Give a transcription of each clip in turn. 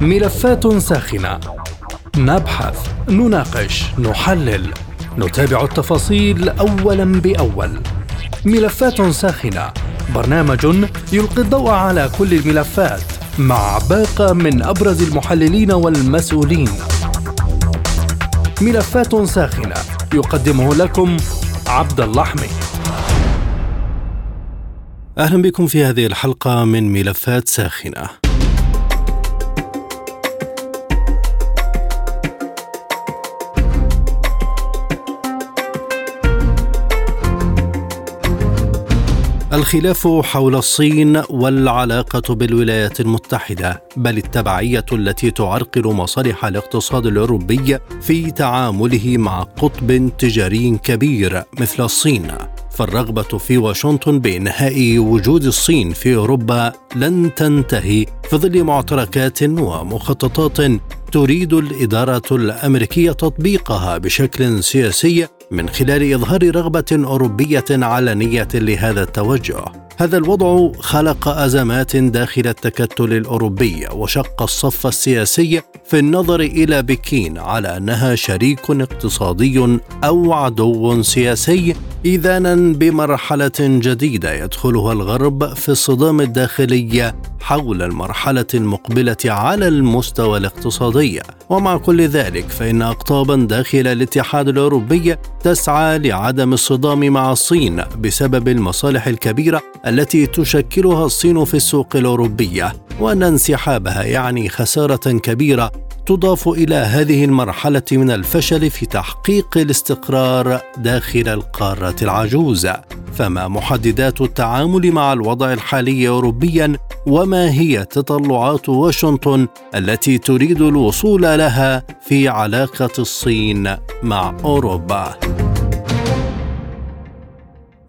ملفات ساخنة. نبحث نناقش نحلل. نتابع التفاصيل اولا بأول. ملفات ساخنة. برنامج يلقي الضوء على كل الملفات مع باقة من أبرز المحللين والمسؤولين. ملفات ساخنة. يقدمه لكم عبد اللحمي. أهلا بكم في هذه الحلقة من ملفات ساخنة. الخلاف حول الصين والعلاقة بالولايات المتحدة بل التبعية التي تعرقل مصالح الاقتصاد الأوروبي في تعامله مع قطب تجاري كبير مثل الصين. فالرغبة في واشنطن بإنهاء وجود الصين في أوروبا لن تنتهي في ظل معتركات ومخططات تريد الإدارة الأمريكية تطبيقها بشكل سياسي من خلال إظهار رغبة أوروبية علنية لهذا التوجه. هذا الوضع خلق أزمات داخل التكتل الأوروبي وشق الصف السياسي في النظر إلى بكين على أنها شريك اقتصادي أو عدو سياسي إذانا بمرحلة جديدة يدخلها الغرب في الصدام الداخلي حول المرحلة المقبلة على المستوى الاقتصادي. ومع كل ذلك فإن اقطابا داخل الاتحاد الأوروبي تسعى لعدم الصدام مع الصين بسبب المصالح الكبيرة التي تشكلها الصين في السوق الأوروبية وأن انسحابها يعني خسارة كبيرة تضاف إلى هذه المرحلة من الفشل في تحقيق الاستقرار داخل القارة العجوز. فما محددات التعامل مع الوضع الحالي اوروبيا؟ وما هي تطلعات واشنطن التي تريد الوصول لها في علاقة الصين مع أوروبا؟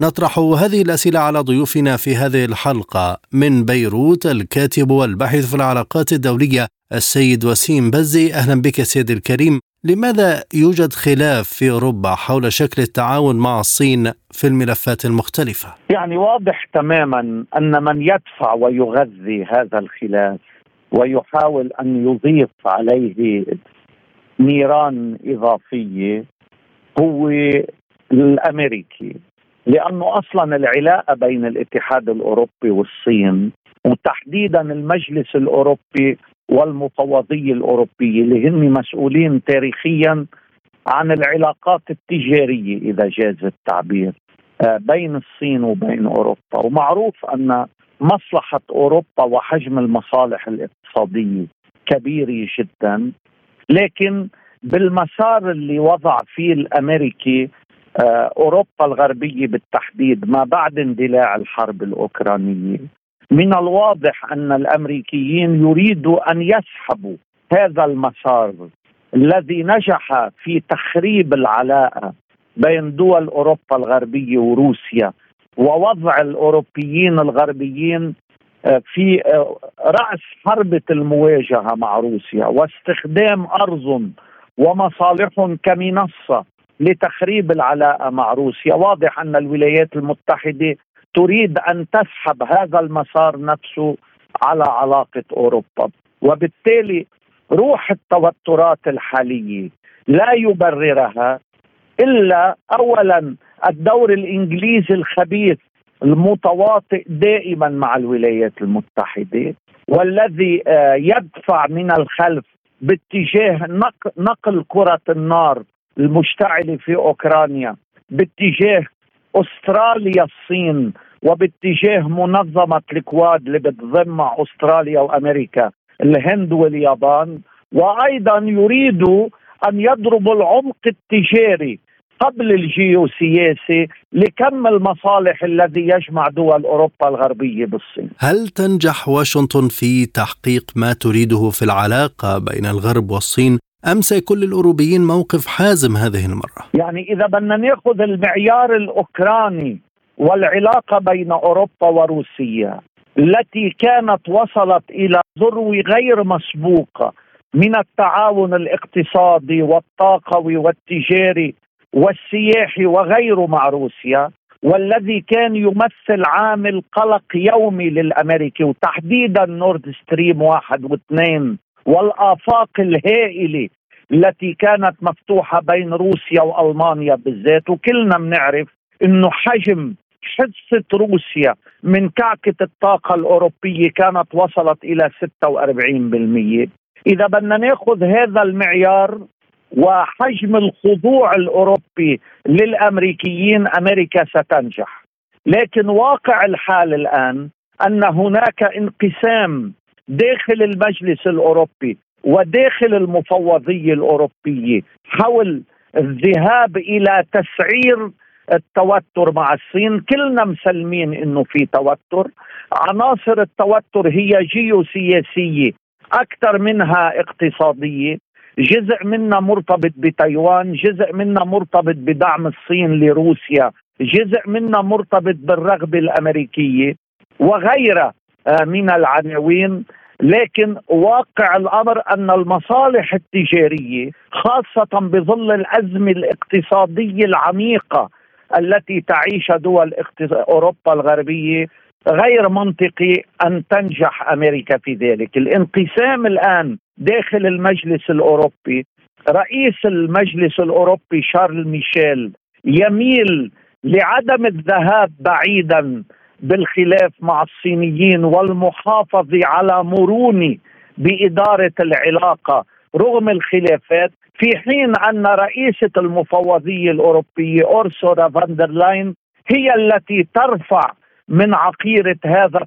نطرح هذه الأسئلة على ضيوفنا في هذه الحلقة. من بيروت الكاتب والباحث في العلاقات الدولية السيد وسيم بزي أهلا بك سيدي الكريم لماذا يوجد خلاف في أوروبا حول شكل التعاون مع الصين في الملفات المختلفة؟ يعني واضح تماما أن من يدفع ويغذي هذا الخلاف ويحاول أن يضيف عليه نيران إضافية هو الأمريكي لأنه أصلا العلاقة بين الاتحاد الأوروبي والصين وتحديدا المجلس الأوروبي والمفوضيه الاوروبيه اللي هم مسؤولين تاريخيا عن العلاقات التجارية إذا جاز التعبير آه، بين الصين وبين أوروبا. ومعروف أن مصلحة أوروبا وحجم المصالح الاقتصادية كبيرة جدا لكن بالمسار اللي وضع فيه الأمريكي آه، أوروبا الغربية بالتحديد ما بعد اندلاع الحرب الأوكرانية من الواضح أن الأمريكيين يريدوا أن يسحبوا هذا المسار الذي نجح في تخريب العلاقة بين دول أوروبا الغربية وروسيا ووضع الأوروبيين الغربيين آه، في آه، رأس حربة المواجهة مع روسيا واستخدام أرض ومصالحهم كمنصة لتخريب العلاقة مع روسيا، واضح أن الولايات المتحدة تريد أن تسحب هذا المسار نفسه على علاقة أوروبا، وبالتالي روح التوترات الحالية لا يبررها إلا اولا الدور الإنجليزي الخبيث المتواطئ دائما مع الولايات المتحدة والذي آه، يدفع من الخلف باتجاه نقل كرة النار المشتعلة في أوكرانيا باتجاه أستراليا الصين وباتجاه منظمة الكواد اللي بتضم مع أستراليا وأمريكا الهند واليابان وأيضا يريدوا أن يضربوا العمق التجاري قبل الجيوسياسي لكم المصالح الذي يجمع دول أوروبا الغربية بالصين. هل تنجح واشنطن في تحقيق ما تريده في العلاقة بين الغرب والصين أم سيكون للأوروبيين موقف حازم هذه المرة؟ يعني إذا بدنا نأخذ المعيار الأوكراني والعلاقة بين أوروبا وروسيا التي كانت وصلت إلى ذروة غير مسبوقة من التعاون الاقتصادي والطاقوي والتجاري والسياحي وغيره مع روسيا والذي كان يمثل عامل قلق يومي للأمريكي وتحديدا نورد ستريم واحد واثنين والآفاق الهائلة التي كانت مفتوحة بين روسيا وألمانيا بالذات وكلنا بنعرف إنه حجم حصة روسيا من كعكة الطاقة الأوروبية كانت وصلت إلى 46% إذا بدنا ناخذ هذا المعيار وحجم الخضوع الأوروبي للأمريكيين أمريكا ستنجح. لكن واقع الحال الآن أن هناك انقسام داخل المجلس الأوروبي وداخل المفوضية الأوروبية حول الذهاب إلى تسعير التوتر مع الصين. كلنا مسلمين إنه في توتر. عناصر التوتر هي جيوسياسية أكثر منها اقتصادية. جزء منها مرتبط بتايوان جزء منها مرتبط بدعم الصين لروسيا جزء منها مرتبط بالرغبة الأمريكية وغيرها آه، من العناوين. لكن واقع الأمر أن المصالح التجارية خاصة بظل الأزمة الاقتصادية العميقة التي تعيش دول أوروبا الغربية غير منطقي أن تنجح أمريكا في ذلك، الانقسام الآن داخل المجلس الأوروبي رئيس المجلس الأوروبي شارل ميشيل يميل لعدم الذهاب بعيدا بالخلاف مع الصينيين والمحافظة على مرونه بإدارة العلاقة. رغم الخلافات في حين أن رئيسة المفوضية الأوروبية أورسولا فاندرلاين هي التي ترفع من عقيرة هذا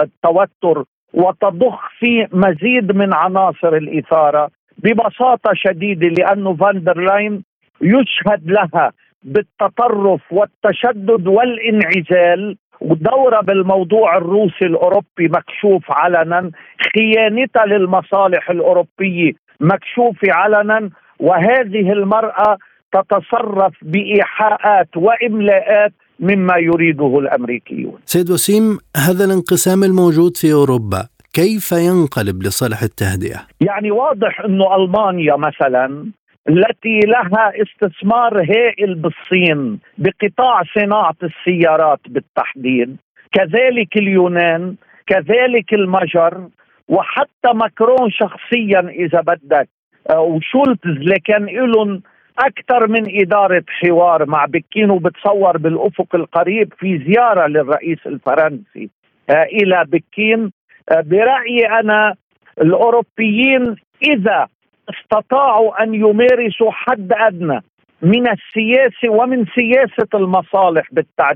التوتر وتضخ فيه مزيد من عناصر الإثارة ببساطة شديدة لأنه فاندرلاين يشهد لها بالتطرف والتشدد والانعزال. ودورها بالموضوع الروسي الأوروبي مكشوف علنا. خيانتها للمصالح الأوروبية مكشوفه علنا وهذه المرأة تتصرف بإيحاءات وإملاءات مما يريده الأمريكيون. سيد وسيم هذا الانقسام الموجود في أوروبا كيف ينقلب لصالح التهدئة؟ يعني واضح إنه ألمانيا مثلا التي لها استثمار هائل بالصين بقطاع صناعة السيارات بالتحديد كذلك اليونان كذلك المجر وحتى ماكرون شخصيا إذا بدك. آه، وشولتز اللي كان لهم أكثر من إدارة حوار مع بكين وبتصور بالأفق القريب في زيارة للرئيس الفرنسي. آه، إلى بكين. آه، برأيي أنا الأوروبيين إذا استطاعوا أن يمارسوا حد أدنى من السياسة ومن سياسة المصالح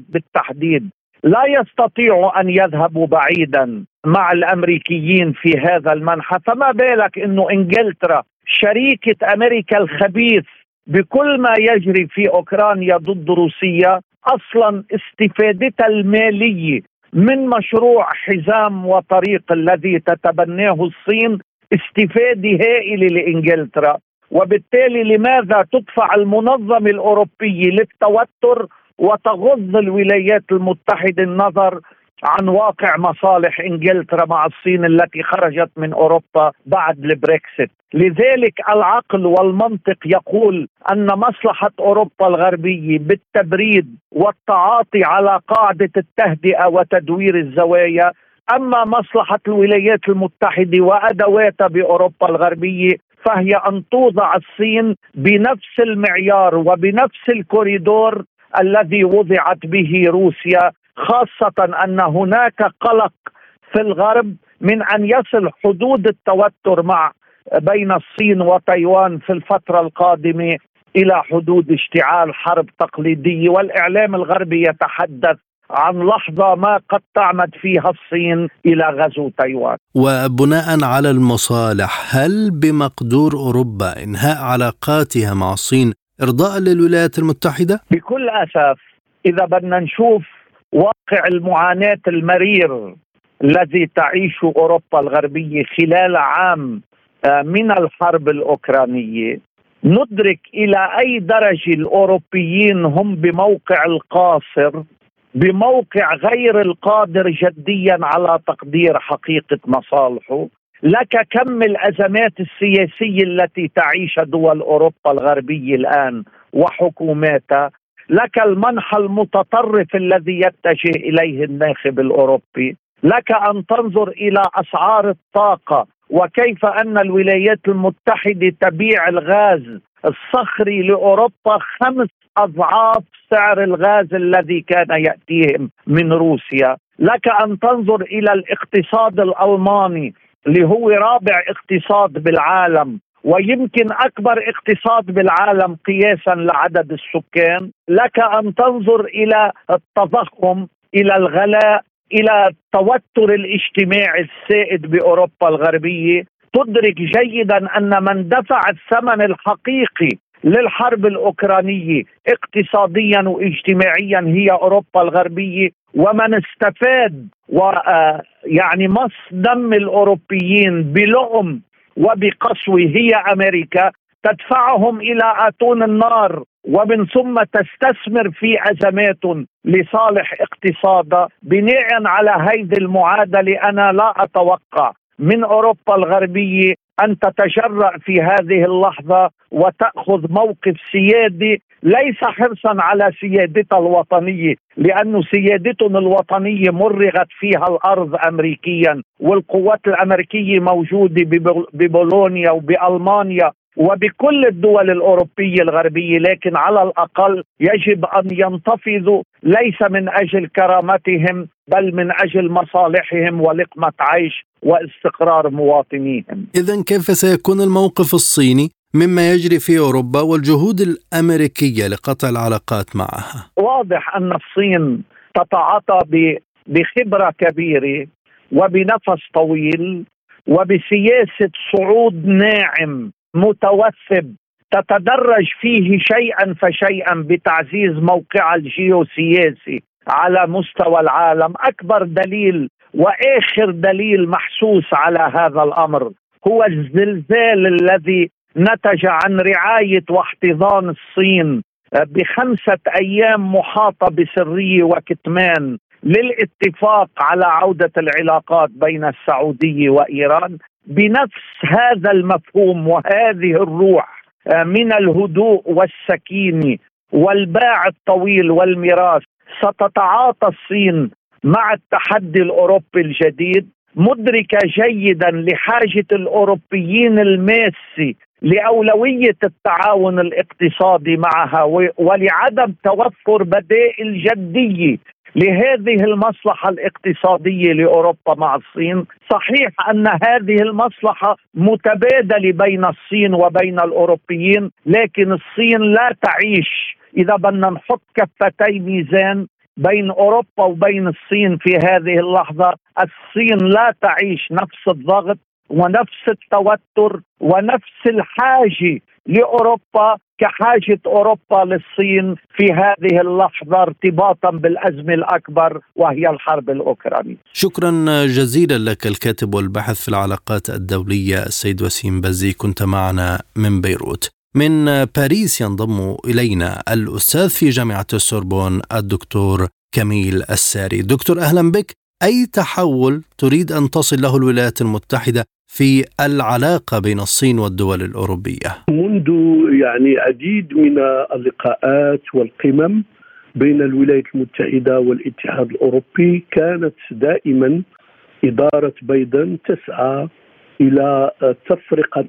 بالتحديد. لا يستطيعوا أن يذهبوا بعيدا مع الأمريكيين في هذا المنحى. فما بالك إنه إنجلترا شريكة أمريكا الخبيث بكل ما يجري في أوكرانيا ضد روسيا أصلا استفادتها المالية من مشروع حزام وطريق الذي تتبناه الصين استفادة هائلة لإنجلترا. وبالتالي لماذا تدفع المنظمه الاوروبيه للتوتر وتغض الولايات المتحدة النظر عن واقع مصالح إنجلترا مع الصين التي خرجت من أوروبا بعد البريكسيت، لذلك العقل والمنطق يقول أن مصلحة أوروبا الغربية بالتبريد والتعاطي على قاعدة التهدئة وتدوير الزوايا أما مصلحة الولايات المتحدة وأدواتها بأوروبا الغربية فهي أن توضع الصين بنفس المعيار وبنفس الكوريدور الذي وضعت به روسيا خاصة أن هناك قلق في الغرب من أن يصل حدود التوتر مع بين الصين وتايوان في الفترة القادمة إلى حدود اشتعال حرب تقليديه والإعلام الغربي يتحدث عن لحظة ما قد تعمد فيها الصين إلى غزو تايوان. وبناء على المصالح هل بمقدور أوروبا إنهاء علاقاتها مع الصين إرضاء للولايات المتحدة؟ بكل أسف إذا بدنا نشوف واقع المعاناة المرير الذي تعيشه أوروبا الغربية خلال عام آه، من الحرب الأوكرانية ندرك إلى أي درجة الأوروبيين هم بموقع القاصر بموقع غير القادر جديا على تقدير حقيقة مصالحه لك كم الأزمات السياسية التي تعيش دول أوروبا الغربية الآن وحكوماتها؟ لك المنحى المتطرف الذي يتجه إليه الناخب الأوروبي. لك أن تنظر إلى أسعار الطاقة وكيف أن الولايات المتحدة تبيع الغاز الصخري لأوروبا خمس أضعاف سعر الغاز الذي كان يأتيهم من روسيا. لك أن تنظر إلى الاقتصاد الألماني اللي هو رابع اقتصاد بالعالم ويمكن أكبر اقتصاد بالعالم قياسا لعدد السكان. لك أن تنظر إلى التضخم إلى الغلاء إلى التوتر الاجتماعي السائد بأوروبا الغربية. تدرك جيدا أن من دفع الثمن الحقيقي للحرب الأوكرانية اقتصاديا واجتماعيا هي أوروبا الغربية ومن استفاد ويعني مص دم الأوروبيين بلؤم وبقسوة هي أمريكا تدفعهم إلى أتون النار ومن ثم تستثمر في أزمات لصالح اقتصادها. بناء على هيدي المعادلة أنا لا أتوقع من أوروبا الغربية أن تتجرأ في هذه اللحظة وتأخذ موقف سيادي ليس حرصا على سيادتها الوطنية لأن سيادتهم الوطنية مرغت فيها الأرض امريكيا والقوات الأمريكية موجودة ببولونيا وبألمانيا وبكل الدول الأوروبية الغربية لكن على الأقل يجب أن ينتفضوا ليس من أجل كرامتهم بل من أجل مصالحهم ولقمة عيش واستقرار مواطنيهم. اذا كيف سيكون الموقف الصيني مما يجري في أوروبا والجهود الأمريكية لقطع العلاقات معها؟ واضح أن الصين تتعاطى بخبرة كبيرة وبنفس طويل وبسياسة صعود ناعم متوثب تتدرج فيه شيئا فشيئا بتعزيز موقعها الجيوسياسي على مستوى العالم. أكبر دليل وآخر دليل محسوس على هذا الأمر هو الزلزال الذي نتج عن رعاية واحتضان الصين بخمسة أيام محاطة بسريه وكتمان للاتفاق على عودة العلاقات بين السعوديه وإيران. بنفس هذا المفهوم وهذه الروح من الهدوء والسكينه والباع الطويل والميراث. ستتعاطى الصين مع التحدي الأوروبي الجديد. مدركه جيدا لحاجة الأوروبيين الماسي لأولوية التعاون الاقتصادي معها ولعدم توفر بدائل جديه لهذه المصلحة الاقتصادية لأوروبا مع الصين، صحيح أن هذه المصلحة متبادلة بين الصين وبين الأوروبيين، لكن الصين لا تعيش. إذا بدنا نحط كفتي ميزان بين أوروبا وبين الصين في هذه اللحظة، الصين لا تعيش نفس الضغط ونفس التوتر ونفس الحاجة لأوروبا كحاجة أوروبا للصين في هذه اللحظة ارتباطا بالأزمة الأكبر وهي الحرب الأوكرانية. شكرا جزيلا لك الكاتب والباحث في العلاقات الدولية السيد وسيم بزي كنت معنا من بيروت. من باريس ينضم إلينا الأستاذ في جامعة السوربون الدكتور كميل الساري. دكتور أهلا بك. أي تحول تريد أن تصل له الولايات المتحدة في العلاقة بين الصين والدول الأوروبية؟ منذ يعني عديد من اللقاءات والقمم بين الولايات المتحدة والاتحاد الأوروبي كانت دائما إدارة بايدن تسعى إلى تفرقة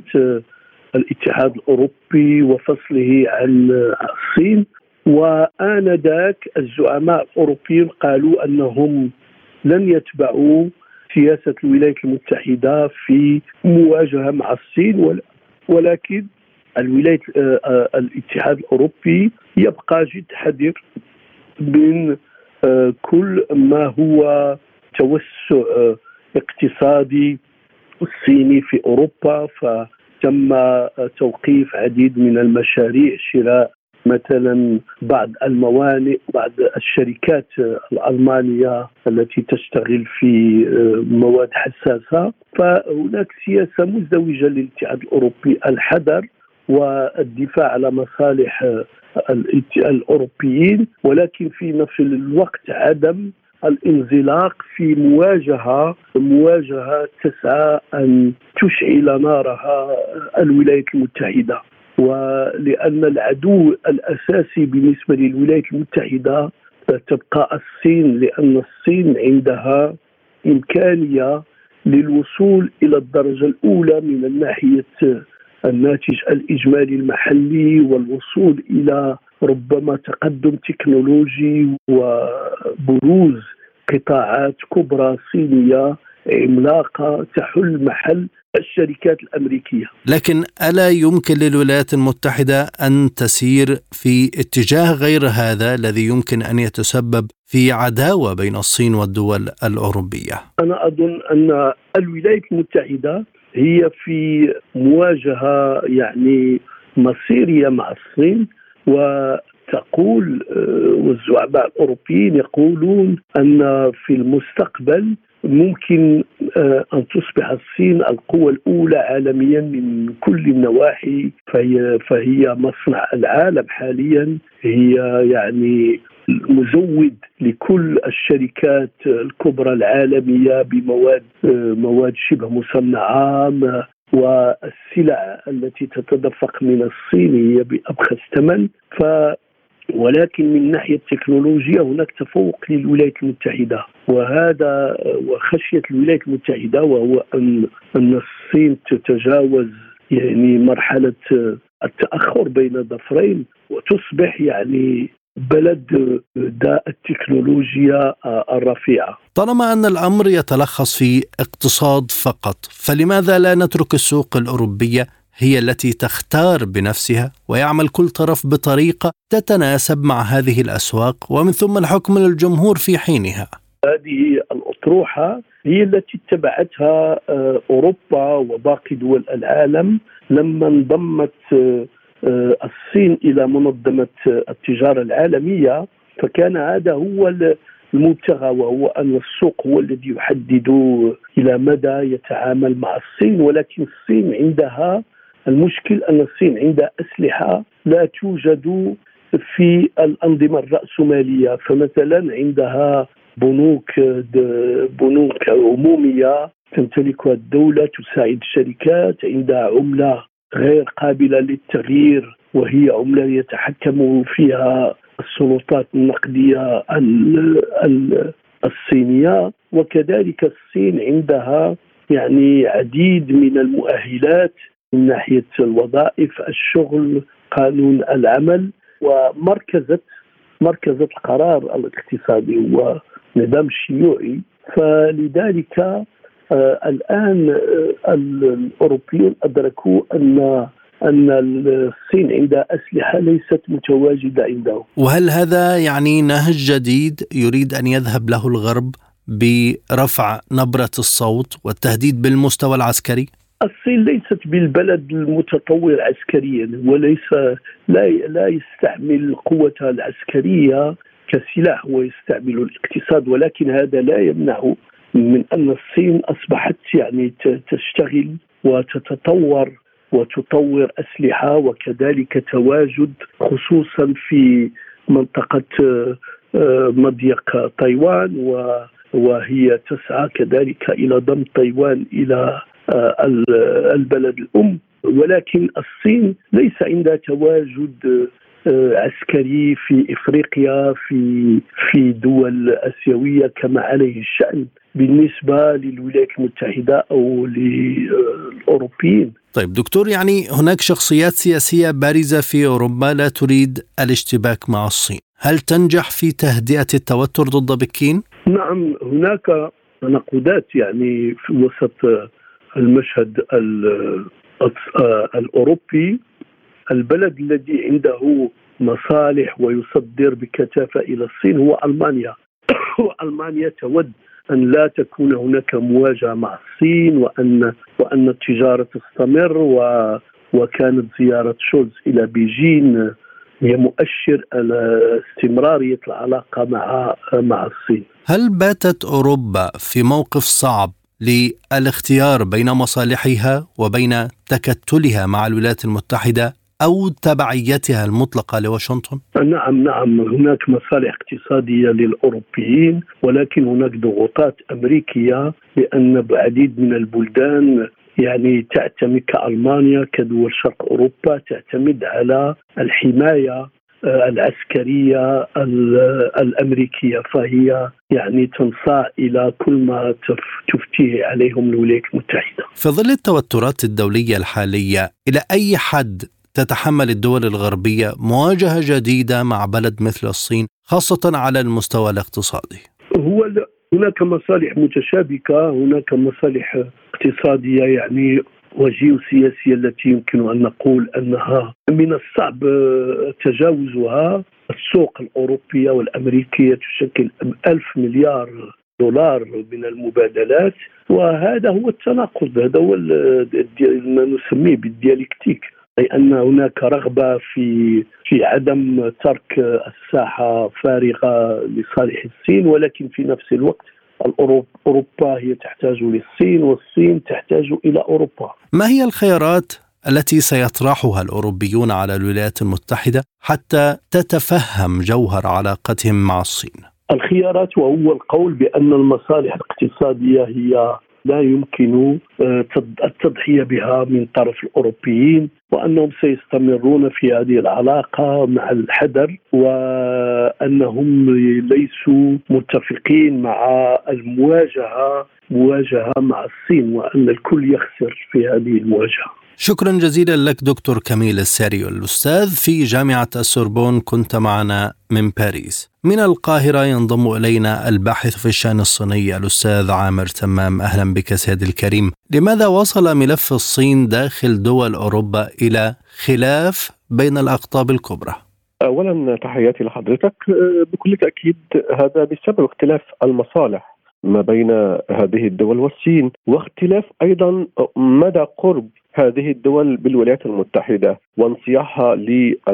الاتحاد الأوروبي وفصله عن الصين وآنذاك الزعماء الأوروبيين قالوا أنهم لن يتبعوا سياسة الولايات المتحدة في مواجهة مع الصين ولكن الولايات آه، آه، الاتحاد الأوروبي يبقى جد حذر من آه، كل ما هو توسع اقتصادي الصيني في أوروبا فتم توقيف عديد من المشاريع شراء مثلا بعض الموانئ بعض الشركات الألمانية التي تشتغل في مواد حساسة. فهناك سياسة مزدوجة للاتحاد الأوروبي الحذر والدفاع على مصالح الأوروبيين. ولكن في نفس الوقت عدم الانزلاق في مواجهة مواجهة تسعى ان تشعل نارها الولايات المتحدة. ولأن العدو الأساسي بالنسبة للولايات المتحدة تبقى الصين لأن الصين عندها إمكانية للوصول إلى الدرجة الأولى من ناحيه الناتج الإجمالي المحلي والوصول إلى ربما تقدم تكنولوجي وبروز قطاعات كبرى صينية عملاقة تحل محل الشركات الأمريكية. لكن ألا يمكن للولايات المتحدة أن تسير في اتجاه غير هذا الذي يمكن أن يتسبب في عداوة بين الصين والدول الأوروبية؟ أنا أظن أن الولايات المتحدة هي في مواجهة يعني مصيرية مع الصين وتقول آه، والزعماء الأوروبيين يقولون أن في المستقبل ممكن آه، أن تصبح الصين القوة الأولى عالميا من كل النواحي فهي فهي مصنع العالم حاليا. هي يعني مزود لكل الشركات الكبرى العالمية بمواد آه، مواد شبه مصنعة والسلع التي تتدفق من الصين هي بأبخس ثمن. ف ولكن من ناحية التكنولوجيا هناك تفوق للولايات المتحدة وهذا وخشية الولايات المتحدة وهو أن أن الصين تتجاوز يعني مرحلة التأخر بين ظفرين وتصبح يعني بلد ذا التكنولوجيا الرفيعة. طالما أن الأمر يتلخص في اقتصاد فقط، فلماذا لا نترك السوق الأوروبية هي التي تختار بنفسها ويعمل كل طرف بطريقة تتناسب مع هذه الأسواق ومن ثم الحكم للجمهور في حينها. هذه الأطروحة هي التي اتبعتها آه، أوروبا وباقي دول العالم لما انضمت آه، آه، الصين إلى منظمة التجارة العالمية فكان هذا هو المبتغى وهو أن السوق هو الذي يحدد إلى مدى يتعامل مع الصين ولكن الصين عندها المشكل أن الصين عندها أسلحة لا توجد في الأنظمة الرأسمالية فمثلا عندها بنوك بنوك عمومية تمتلكها الدولة تساعد الشركات عندها عملة غير قابلة للتغيير وهي عملة يتحكم فيها السلطات النقدية الصينية. وكذلك الصين عندها يعني عديد من المؤهلات من ناحية الوظائف الشغل قانون العمل ومركزه مركزة القرار الاقتصادي هو نظام شيوعي فلذلك آه الآن آه الأوروبيون أدركوا ان أن الصين عندها أسلحة ليست متواجدة عندهم. وهل هذا يعني نهج جديد يريد أن يذهب له الغرب برفع نبرة الصوت والتهديد بالمستوى العسكري؟ الصين ليست بالبلد المتطور عسكريا وليس لا لا يستعمل قوتها العسكرية كسلاح ويستعمل الاقتصاد ولكن هذا لا يمنع من أن الصين أصبحت يعني تشتغل وتتطور وتطور أسلحة وكذلك تواجد خصوصا في منطقة آه، مضيق تايوان وهي تسعى كذلك إلى ضم تايوان إلى البلد الأم ولكن الصين ليس عندها تواجد آه، عسكري في إفريقيا في في دول آسيوية كما عليه الشأن بالنسبة للولايات المتحدة أو للأوروبيين. طيب دكتور يعني هناك شخصيات سياسية بارزة في أوروبا لا تريد الاشتباك مع الصين، هل تنجح في تهدئة التوتر ضد بكين؟ نعم هناك نقودات يعني في وسط المشهد الأوروبي البلد الذي عنده مصالح ويصدر بكثافة إلى الصين هو ألمانيا وألمانيا تود أن لا تكون هناك مواجهة مع الصين وان وأن التجارة تستمر و وكانت زيارة شولز إلى بيجين هي مؤشر على استمراريه العلاقه مع مع الصين. هل باتت أوروبا في موقف صعب للاختيار بين مصالحها وبين تكتلها مع الولايات المتحدة أو تبعيتها المطلقة لواشنطن؟ نعم نعم هناك مصالح اقتصادية للأوروبيين ولكن هناك ضغوطات أمريكية لأن عديد من البلدان يعني تعتمد كألمانيا كدول شرق أوروبا تعتمد على الحماية العسكرية الأمريكية فهي يعني تنصاع إلى كل ما تفتيه عليهم الولايات المتحدة. في ظل التوترات الدولية الحالية إلى أي حد تتحمل الدول الغربية مواجهة جديدة مع بلد مثل الصين خاصة على المستوى الاقتصادي؟ هو هناك مصالح متشابكة، هناك مصالح اقتصادية يعني وجيوسياسية التي يمكن أن نقول أنها من الصعب تجاوزها. السوق الأوروبية والأمريكية تشكل ألف مليار دولار من المبادلات وهذا هو التناقض هذا هو ما نسميه بالديالكتيك. أي أن هناك رغبة في في عدم ترك الساحة فارغة لصالح الصين ولكن في نفس الوقت أوروبا هي تحتاج للصين والصين تحتاج إلى أوروبا ما هي الخيارات التي سيطرحها الأوروبيون على الولايات المتحدة حتى تتفهم جوهر علاقتهم مع الصين؟ الخيارات وهو القول بأن المصالح الاقتصادية هي لا يمكن آه، التضحية بها من طرف الأوروبيين وأنهم سيستمرون في هذه العلاقة مع الحذر وأنهم ليسوا متفقين مع المواجهة مواجهة مع الصين وأن الكل يخسر في هذه المواجهة. شكرا جزيلا لك دكتور كميل الساريو الأستاذ في جامعة السوربون كنت معنا من باريس. من القاهرة ينضم إلينا الباحث في الشأن الصيني الأستاذ عامر تمام. أهلا بك سيد الكريم. لماذا وصل ملف الصين داخل دول أوروبا إلى خلاف بين الأقطاب الكبرى؟ اولا تحياتي لحضرتك. بكل تأكيد هذا بسبب اختلاف المصالح ما بين هذه الدول والصين واختلاف أيضا مدى قرب هذه الدول بالولايات المتحدة وانصياعها للرغبة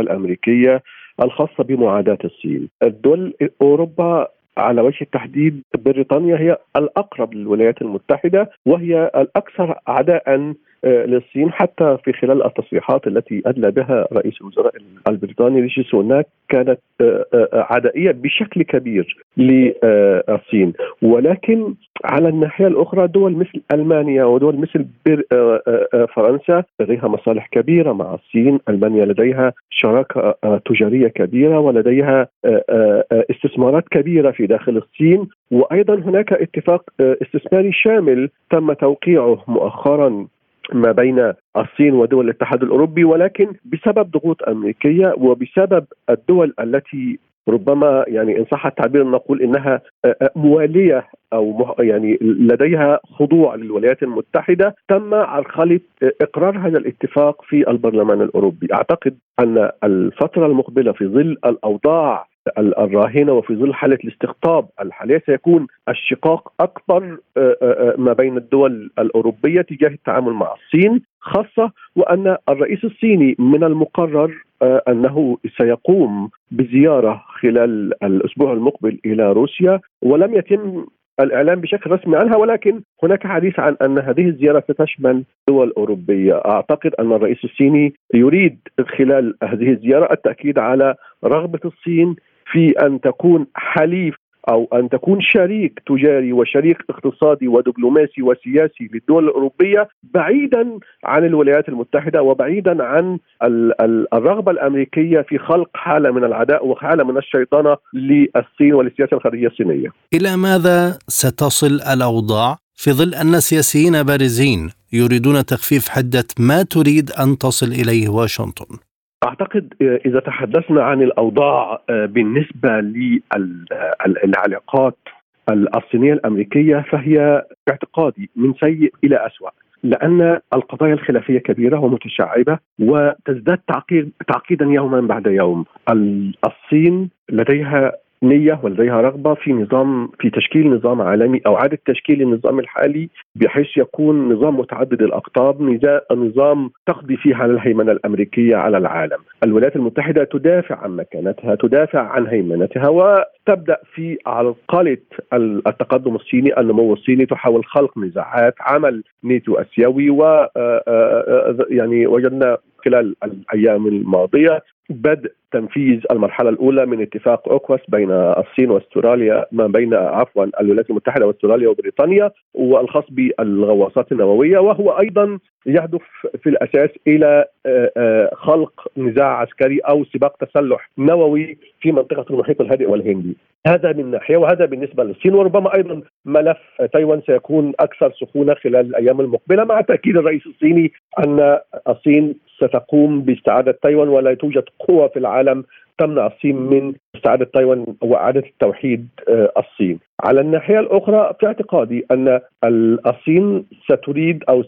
الأمريكية الخاصة بمعاداة الصين. الدول أوروبا على وجه التحديد بريطانيا هي الأقرب للولايات المتحدة وهي الأكثر عداء للصين حتى في خلال التصريحات التي أدلى بها رئيس الوزراء البريطاني ريشي سوناك كانت آه، آه، عدائية بشكل كبير للصين. ولكن على الناحية الأخرى دول مثل ألمانيا ودول مثل فرنسا لديها مصالح كبيرة مع الصين، ألمانيا لديها شراكة تجارية كبيرة ولديها استثمارات كبيرة في داخل الصين. وأيضا هناك اتفاق استثماري شامل تم توقيعه مؤخرا. ما بين الصين ودول الاتحاد الأوروبي ولكن بسبب ضغوط أمريكية وبسبب الدول التي ربما يعني إن صح التعبير نقول إنها موالية أو يعني لديها خضوع للولايات المتحدة تم عرقله إقرار هذا الاتفاق في البرلمان الأوروبي، أعتقد أن الفترة المقبلة في ظل الأوضاع الراهنة وفي ظل حالة الاستقطاب الحالية سيكون الشقاق أكبر آه، آه، آه، ما بين الدول الأوروبية تجاه التعامل مع الصين خاصة وأن الرئيس الصيني من المقرر أنه سيقوم بزيارة خلال الأسبوع المقبل إلى روسيا ولم يتم الاعلام بشكل رسمي عنها ولكن هناك حديث عن أن هذه الزيارة ستشمل دول أوروبية، أعتقد أن الرئيس الصيني يريد خلال هذه الزيارة التأكيد على رغبة الصين في أن تكون حليف أو أن تكون شريك تجاري وشريك اقتصادي ودبلوماسي وسياسي للدول الأوروبية بعيدا عن الولايات المتحدة وبعيدا عن الرغبة الأمريكية في خلق حالة من العداء وحالة من الشيطنة للصين وللسياسة الخارجية الصينية. إلى ماذا ستصل الأوضاع في ظل أن سياسيين بارزين يريدون تخفيف حدة ما تريد أن تصل إليه واشنطن؟ أعتقد إذا تحدثنا عن الأوضاع آه، بالنسبة للعلاقات الصينيه الأمريكية فهي باعتقادي من سيء إلى اسوء لأن القضايا الخلافية كبيرة ومتشعبة وتزداد تعقيد تعقيدا يوما بعد يوم. الصين لديها نية ولديها رغبة في نظام في تشكيل نظام عالمي أو إعادة تشكيل النظام الحالي بحيث يكون نظام متعدد الأقطاب نظام تقضي فيه على الهيمنه الأمريكية على العالم. الولايات المتحدة تدافع عن مكانتها، تدافع عن هيمنتها وتبدأ في عرقله التقدم الصيني، النمو الصيني، تحاول خلق نزاعات، عمل نيتو آسيوي و يعني وجدنا خلال الأيام الماضية بدء تنفيذ المرحلة الأولى من اتفاق اوكواس بين الصين وأستراليا ما بين عفوا الولايات المتحدة وأستراليا وبريطانيا والخاص بالغواصات النووية وهو أيضا يهدف في الأساس إلى آه، آه، خلق نزاع عسكري أو سباق تسلح نووي في منطقة المحيط الهادئ والهندي. هذا من ناحية وهذا بالنسبة للصين وربما أيضا ملف تايوان سيكون أكثر سخونة خلال الأيام المقبلة مع تأكيد الرئيس الصيني أن الصين ستقوم باستعادة تايوان ولا توجد قوة في العالم تمنع الصين من استعادة تايوان وإعادة التوحيد آه، الصين. على الناحية الأخرى في اعتقادي أن الصين ستريد أو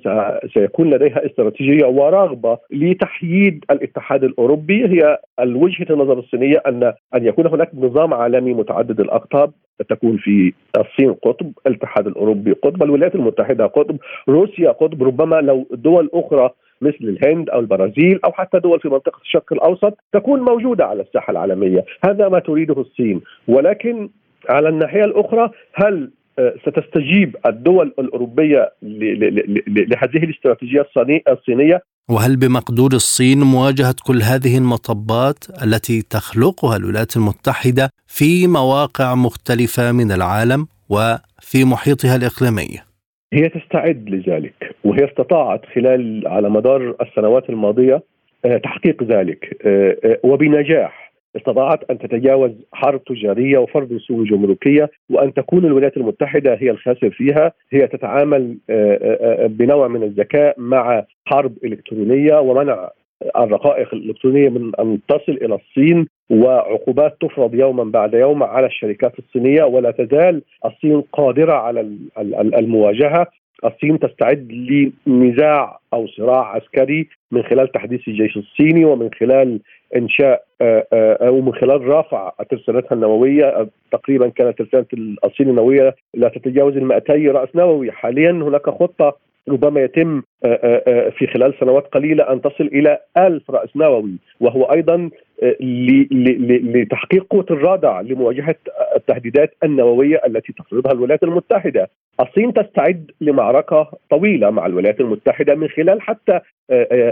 سيكون لديها استراتيجية ورغبة لتحييد الاتحاد الأوروبي. هي وجهه النظر الصينية ان أن يكون هناك نظام عالمي متعدد الأقطاب. تكون في الصين قطب، الاتحاد الأوروبي قطب، الولايات المتحدة قطب، روسيا قطب، ربما لو دول أخرى مثل الهند أو البرازيل أو حتى دول في منطقة الشرق الأوسط تكون موجودة على الساحة العالمية، هذا ما تريده الصين، ولكن على الناحية الأخرى هل آه، ستستجيب الدول الأوروبية لهذه الاستراتيجية الصينية؟ وهل بمقدور الصين مواجهة كل هذه المطبات التي تخلقها الولايات المتحدة في مواقع مختلفة من العالم وفي محيطها الإقليمي؟ هي تستعد لذلك وهي استطاعت خلال على مدار السنوات الماضية آه، تحقيق ذلك آه، آه، وبنجاح استطاعت أن تتجاوز حرب تجارية وفرض رسوم جمركية وأن تكون الولايات المتحدة هي الخاسر فيها، هي تتعامل بنوع من الذكاء مع حرب إلكترونية ومنع الرقائق الإلكترونية من أن تصل إلى الصين وعقوبات تفرض يوما بعد يوم على الشركات الصينية ولا تزال الصين قادرة على المواجهة. الصين تستعد لنزاع أو صراع عسكري من خلال تحديث الجيش الصيني ومن خلال إنشاء آه، آه، أو من خلال رافع ترسانتها النووية. تقريبا كانت ترسانة الصين النووية لا تتجاوز ال 200 رأس نووي. حاليا هناك خطة ربما يتم آه، آه، آه، في خلال سنوات قليلة أن تصل إلى ألف رأس نووي وهو أيضا لتحقيق قوة الرادع لمواجهة التهديدات النووية التي تفرضها الولايات المتحدة. الصين تستعد لمعركة طويلة مع الولايات المتحدة من خلال حتى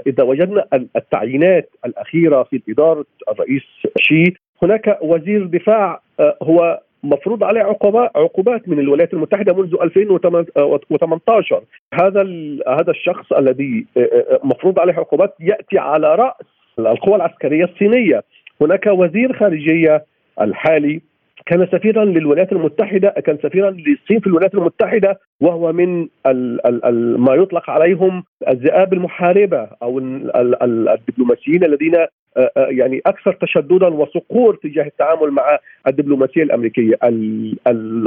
إذا وجدنا التعيينات الأخيرة في إدارة الرئيس شي هناك وزير دفاع هو مفروض عليه عقوبات عقوبات من الولايات المتحدة منذ 2018 هذا هذا الشخص الذي آه، آه، مفروض عليه عقوبات يأتي على رأس القوى العسكرية الصينية. هناك وزير خارجية الحالي كان سفيرا للولايات المتحدة كان سفيرا للصين في الولايات المتحدة وهو من ال ال ال ما يطلق عليهم الذئاب المحاربة أو الدبلوماسيين الذين آه، آه، يعني أكثر تشددا وصقور تجاه التعامل مع الدبلوماسية الأمريكية.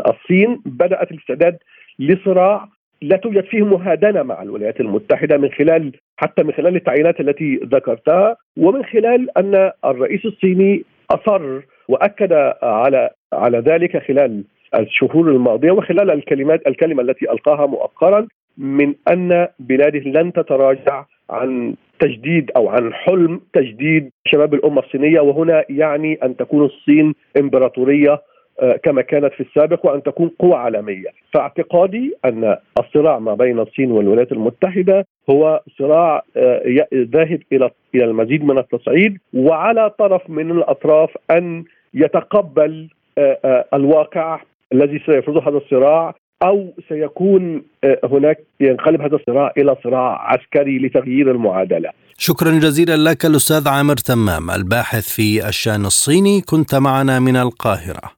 الصين بدأت الاستعداد لصراع لا توجد فيه مهادنة مع الولايات المتحدة من خلال حتى من خلال التعيينات التي ذكرتها ومن خلال أن الرئيس الصيني أصر وأكد على على ذلك خلال الشهور الماضية وخلال الكلمات الكلمة التي ألقاها مؤخرا من أن بلاده لن تتراجع عن تجديد أو عن حلم تجديد شباب الأمة الصينية وهنا يعني أن تكون الصين إمبراطورية آه، كما كانت في السابق وأن تكون قوة عالمية، فاعتقادي أن الصراع ما بين الصين والولايات المتحدة هو صراع آه، ذاهب إلى إلى المزيد من التصعيد وعلى طرف من الأطراف أن يتقبل آه، الواقع الذي سيفرضه هذا الصراع أو سيكون آه، هناك ينقلب هذا الصراع إلى صراع عسكري لتغيير المعادلة. شكرا جزيلا لك الأستاذ عامر تمام الباحث في الشأن الصيني كنت معنا من القاهرة.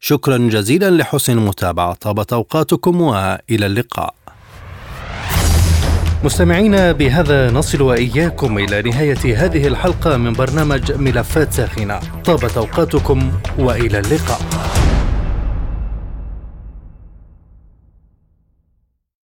شكرا جزيلا لحسن المتابعة طابت أوقاتكم وإلى اللقاء. مستمعينا بهذا نصل وإياكم إلى نهاية هذه الحلقة من برنامج ملفات ساخنة طابت أوقاتكم وإلى اللقاء